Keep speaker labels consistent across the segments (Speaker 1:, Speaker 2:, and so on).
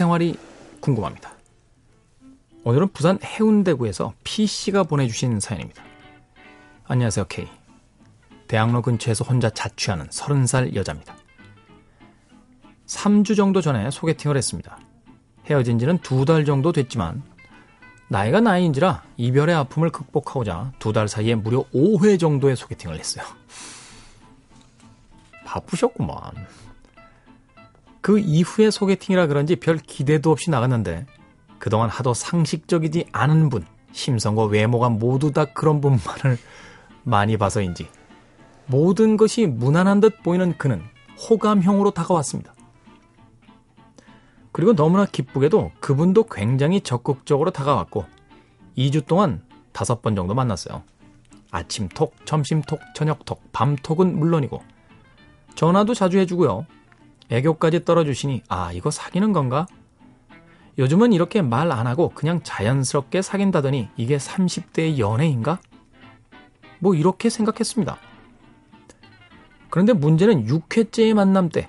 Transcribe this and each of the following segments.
Speaker 1: 생활이 궁금합니다. 오늘은 부산 해운대구에서 P씨가 보내주신 사연입니다. 안녕하세요, K. 대학로 근처에서 혼자 자취하는 30살 여자입니다. 3주 정도 전에 소개팅을 했습니다. 헤어진 지는 두 달 정도 됐지만 나이가 나이인지라 이별의 아픔을 극복하고자 두 달 사이에 무려 5회 정도의 소개팅을 했어요. 바쁘셨구만. 그 이후에 소개팅이라 그런지 별 기대도 없이 나갔는데 그동안 하도 상식적이지 않은 분, 심성과 외모가 모두 다 그런 분만을 많이 봐서인지 모든 것이 무난한 듯 보이는 그는 호감형으로 다가왔습니다. 그리고 너무나 기쁘게도 그분도 굉장히 적극적으로 다가왔고 2주 동안 다섯 번 정도 만났어요. 아침 톡, 점심 톡, 저녁 톡, 밤 톡은 물론이고 전화도 자주 해주고요. 애교까지 떨어주시니 아 이거 사귀는 건가? 요즘은 이렇게 말 안 하고 그냥 자연스럽게 사귄다더니 이게 30대의 연애인가? 뭐 이렇게 생각했습니다. 그런데 문제는 6회째의 만남 때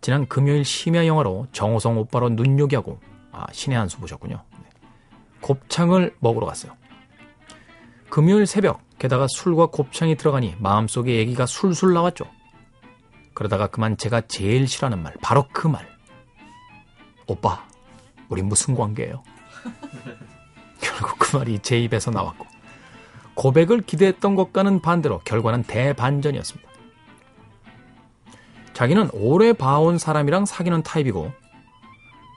Speaker 1: 지난 금요일 심야 영화로 정호성 오빠로 눈요기하고 아 신의 한 수 보셨군요. 네. 곱창을 먹으러 갔어요. 금요일 새벽 게다가 술과 곱창이 들어가니 마음속에 얘기가 술술 나왔죠. 그러다가 그만 제가 제일 싫어하는 말 바로 그 말. 오빠 우리 무슨 관계예요? 결국 그 말이 제 입에서 나왔고 고백을 기대했던 것과는 반대로 결과는 대반전이었습니다. 자기는 오래 봐온 사람이랑 사귀는 타입이고,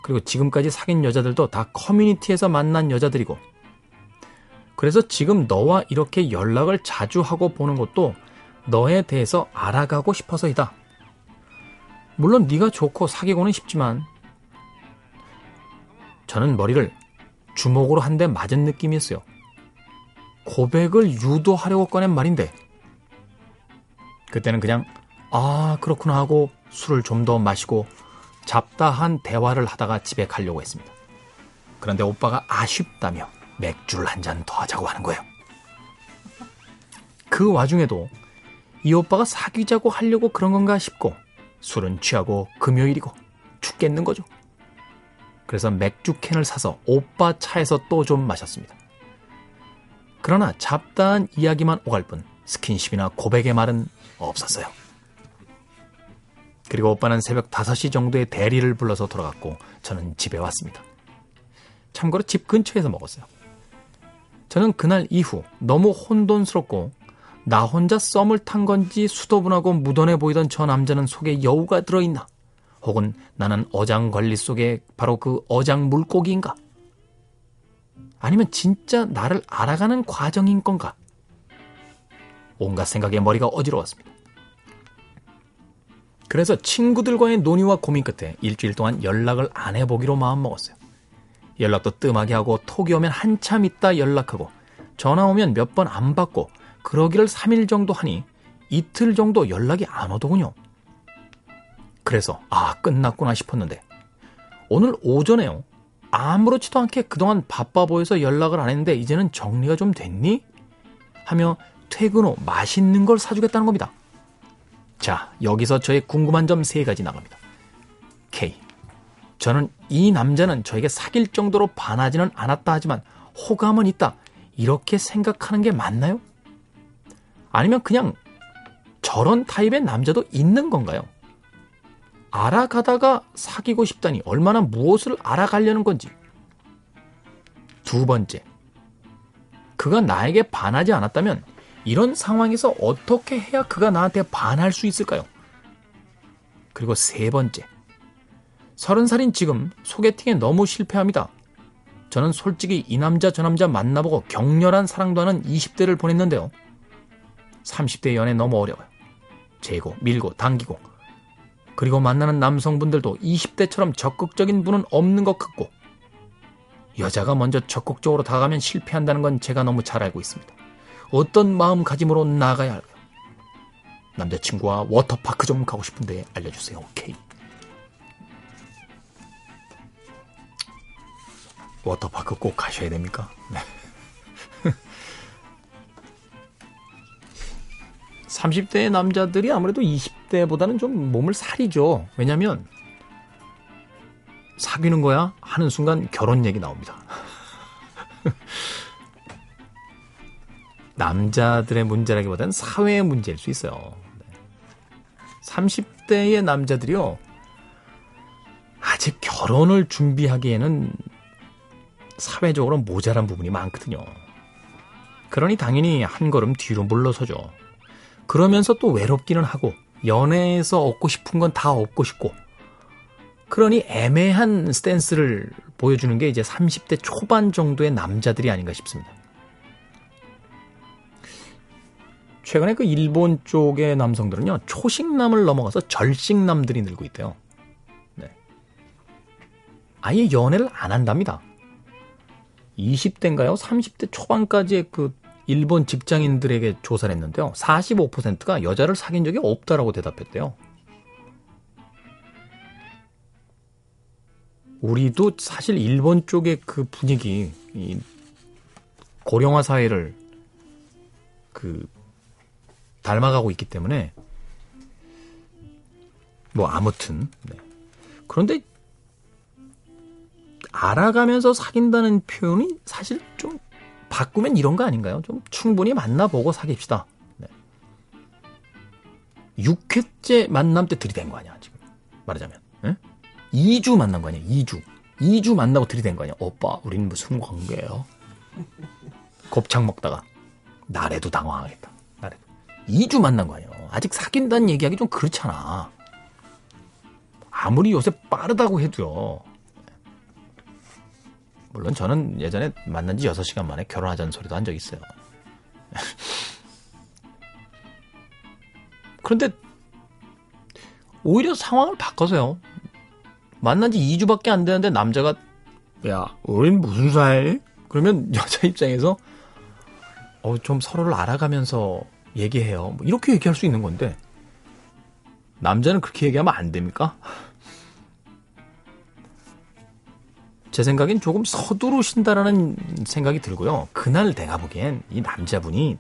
Speaker 1: 그리고 지금까지 사귄 여자들도 다 커뮤니티에서 만난 여자들이고, 그래서 지금 너와 이렇게 연락을 자주 하고 보는 것도 너에 대해서 알아가고 싶어서이다. 물론 네가 좋고 사귀고는 싶지만 저는 머리를 주먹으로 한 대 맞은 느낌이었어요. 고백을 유도하려고 꺼낸 말인데 그때는 그냥 아, 그렇구나 하고 술을 좀 더 마시고 잡다한 대화를 하다가 집에 가려고 했습니다. 그런데 오빠가 아쉽다며 맥주를 한 잔 더 하자고 하는 거예요. 그 와중에도 이 오빠가 사귀자고 하려고 그런 건가 싶고 술은 취하고 금요일이고 죽겠는 거죠. 그래서 맥주 캔을 사서 오빠 차에서 또 좀 마셨습니다. 그러나 잡다한 이야기만 오갈 뿐 스킨십이나 고백의 말은 없었어요. 그리고 오빠는 새벽 5시 정도에 대리를 불러서 돌아갔고 저는 집에 왔습니다. 참고로 집 근처에서 먹었어요. 저는 그날 이후 너무 혼돈스럽고 나 혼자 썸을 탄 건지 수도분하고 무던해 보이던 저 남자는 속에 여우가 들어있나? 혹은 나는 어장 관리 속에 바로 그 어장 물고기인가? 아니면 진짜 나를 알아가는 과정인 건가? 온갖 생각에 머리가 어지러웠습니다. 그래서 친구들과의 논의와 고민 끝에 일주일 동안 연락을 안 해보기로 마음먹었어요. 연락도 뜸하게 하고 톡이 오면 한참 있다 연락하고 전화 오면 몇 번 안 받고 그러기를 3일 정도 하니 이틀 정도 연락이 안 오더군요. 그래서 아 끝났구나 싶었는데 오늘 오전에요. 아무렇지도 않게 그동안 바빠 보여서 연락을 안 했는데 이제는 정리가 좀 됐니? 하며 퇴근 후 맛있는 걸 사주겠다는 겁니다. 자, 여기서 저의 궁금한 점 세 가지 나갑니다. K. 저는 이 남자는 저에게 사귈 정도로 반하지는 않았다 하지만 호감은 있다. 이렇게 생각하는 게 맞나요? 아니면 그냥 저런 타입의 남자도 있는 건가요? 알아가다가 사귀고 싶다니 얼마나 무엇을 알아가려는 건지. 두 번째. 그가 나에게 반하지 않았다면 이런 상황에서 어떻게 해야 그가 나한테 반할 수 있을까요? 그리고 세 번째. 서른 살인 지금 소개팅에 너무 실패합니다. 저는 솔직히 이 남자 저 남자 만나보고 격렬한 사랑도 하는 20대를 보냈는데요. 30대 연애 너무 어려워요. 재고, 밀고, 당기고. 그리고 만나는 남성분들도 20대처럼 적극적인 분은 없는 것 같고, 여자가 먼저 적극적으로 다가가면 실패한다는 건 제가 너무 잘 알고 있습니다. 어떤 마음가짐으로 나가야 할까요? 남자친구와 워터파크 좀 가고 싶은데 알려주세요. 오케이. 워터파크 꼭 가셔야 됩니까? 네. 30대의 남자들이 아무래도 20대보다는 좀 몸을 사리죠. 왜냐면 사귀는 거야? 하는 순간 결혼 얘기 나옵니다. 남자들의 문제라기보다는 사회의 문제일 수 있어요. 30대의 남자들이요. 아직 결혼을 준비하기에는 사회적으로 모자란 부분이 많거든요. 그러니 당연히 한 걸음 뒤로 물러서죠. 그러면서 또 외롭기는 하고 연애에서 얻고 싶은 건 다 얻고 싶고 그러니 애매한 스탠스를 보여주는 게 이제 30대 초반 정도의 남자들이 아닌가 싶습니다. 최근에 그 일본 쪽의 남성들은요, 초식남을 넘어가서 절식남들이 늘고 있대요. 네. 아예 연애를 안 한답니다. 20대인가요? 30대 초반까지의 그 일본 직장인들에게 조사를 했는데요. 45%가 여자를 사귄 적이 없다라고 대답했대요. 우리도 사실 일본 쪽의 그 분위기, 이 고령화 사회를 그 닮아가고 있기 때문에 뭐 아무튼 네. 그런데 알아가면서 사귄다는 표현이 사실 좀 바꾸면 이런 거 아닌가요? 좀 충분히 만나보고 사귀읍시다. 네. 6회째 만남 때 들이댄 거 아니야, 지금. 말하자면. 네? 2주 만난 거 아니야, 2주. 2주 만나고 들이댄 거 아니야. 오빠, 우린 무슨 관계예요? 곱창 먹다가. 나래도 당황하겠다. 나래도. 2주 만난 거 아니야. 아직 사귄다는 얘기하기 좀 그렇잖아. 아무리 요새 빠르다고 해도요. 물론 저는 예전에 만난 지 6시간 만에 결혼하자는 소리도 한 적 있어요. 그런데 오히려 상황을 바꿔서요. 만난 지 2주밖에 안 되는데 남자가 야, 우린 무슨 사이? 그러면 여자 입장에서 어, 좀 서로를 알아가면서 얘기해요. 뭐 이렇게 얘기할 수 있는 건데 남자는 그렇게 얘기하면 안 됩니까? 제 생각엔 조금 서두르신다라는 생각이 들고요. 그날 내가 보기엔 이 남자분이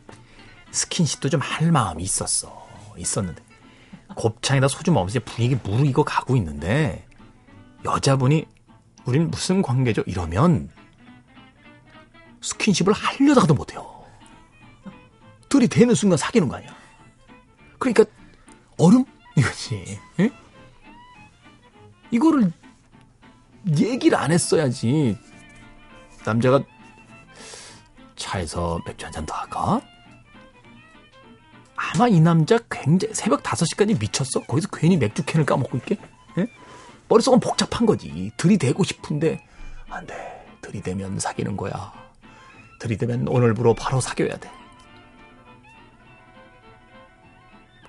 Speaker 1: 스킨십도 좀 할 마음이 있었어. 있었는데. 곱창에다 소주 먹으면서 분위기 무르익어 가고 있는데, 여자분이, 우린 무슨 관계죠? 이러면, 스킨십을 하려다가도 못해요. 둘이 되는 순간 사귀는 거 아니야. 그러니까, 얼음? 이거지. 에? 이거를 얘기를 안 했어야지. 남자가 차에서 맥주 한 잔 더 할까? 아마 이 남자 굉장히 새벽 5시까지 미쳤어? 거기서 괜히 맥주 캔을 까먹고 있게? 예? 머릿속은 복잡한 거지. 들이대고 싶은데, 안 돼. 들이대면 사귀는 거야. 들이대면 오늘부로 바로 사귀어야 돼.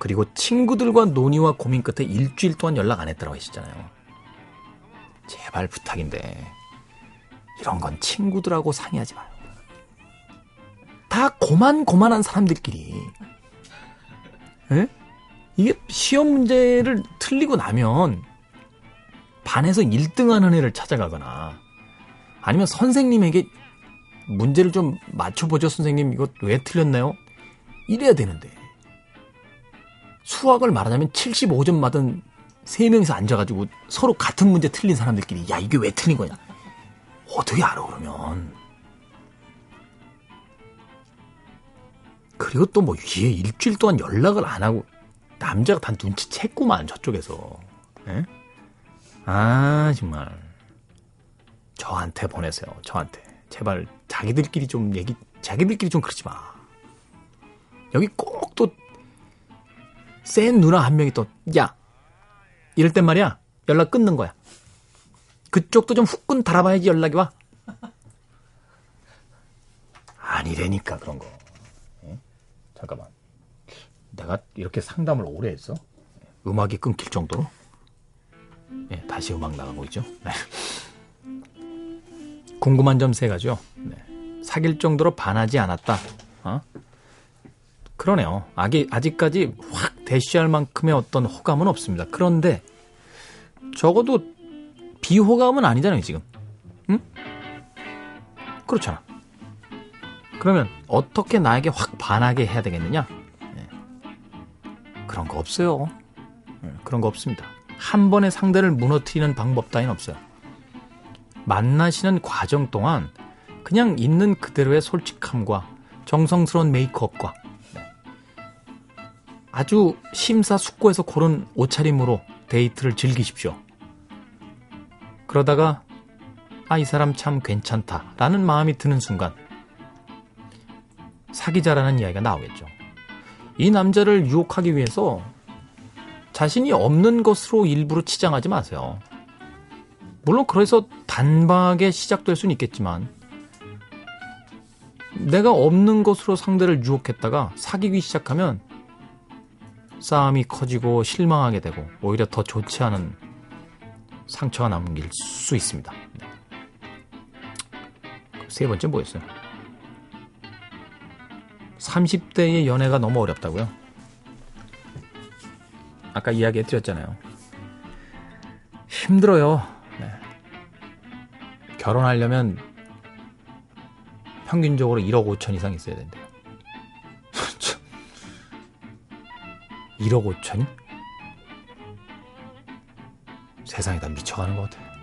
Speaker 1: 그리고 친구들과 논의와 고민 끝에 일주일 동안 연락 안 했다고 하시잖아요. 제발 부탁인데 이런 건 친구들하고 상의하지 마요. 다 고만고만한 사람들끼리. 에? 이게 시험 문제를 틀리고 나면 반에서 1등 하는 애를 찾아가거나 아니면 선생님에게 문제를 좀 맞춰보죠, 선생님. 이거 왜 틀렸나요? 이래야 되는데. 수학을 말하자면 75점 맞은 세 명이서 앉아가지고 서로 같은 문제 틀린 사람들끼리 야 이게 왜 틀린 거냐? 어떻게 알아 그러면? 그리고 또 뭐 얘 일주일 동안 연락을 안 하고 남자가 다 눈치챘구만 저쪽에서. 에? 예? 아 정말. 저한테 보내세요 저한테. 제발 자기들끼리 좀 얘기 자기들끼리 좀 그러지 마. 여기 꼭 또 센 누나 한 명이 또 야 이럴 땐 말이야 연락 끊는 거야. 그쪽도 좀 후끈 달아봐야지 연락이 와. 아니래니까 그런 거. 예? 잠깐만. 내가 이렇게 상담을 오래 했어? 음악이 끊길 정도로? 예, 다시 음악 나가고 있죠. 네. 궁금한 점 세 가지요. 네. 사귈 정도로 반하지 않았다. 어? 그러네요. 아기, 아직까지 확 대시할 만큼의 어떤 호감은 없습니다. 그런데 적어도 비호감은 아니잖아요, 지금. 응? 그렇잖아. 그러면 어떻게 나에게 확 반하게 해야 되겠느냐? 네. 그런 거 없어요. 네, 그런 거 없습니다. 한 번에 상대를 무너뜨리는 방법 따윈 없어요. 만나시는 과정 동안 그냥 있는 그대로의 솔직함과 정성스러운 메이크업과 네. 아주 심사숙고해서 고른 옷차림으로 데이트를 즐기십시오. 그러다가 아, 이 사람 참 괜찮다 라는 마음이 드는 순간 사귀자라는 이야기가 나오겠죠. 이 남자를 유혹하기 위해서 자신이 없는 것으로 일부러 치장하지 마세요. 물론 그래서 단박에 시작될 수는 있겠지만 내가 없는 것으로 상대를 유혹했다가 사귀기 시작하면 싸움이 커지고 실망하게 되고 오히려 더 좋지 않은 상처가 남길 수 있습니다. 세 번째 뭐였어요? 30대의 연애가 너무 어렵다고요? 아까 이야기해 드렸잖아요. 힘들어요. 네. 결혼하려면 평균적으로 1억 5천 이상 있어야 된대 1억 5천이? 세상이 다 미쳐가는 것 같아요.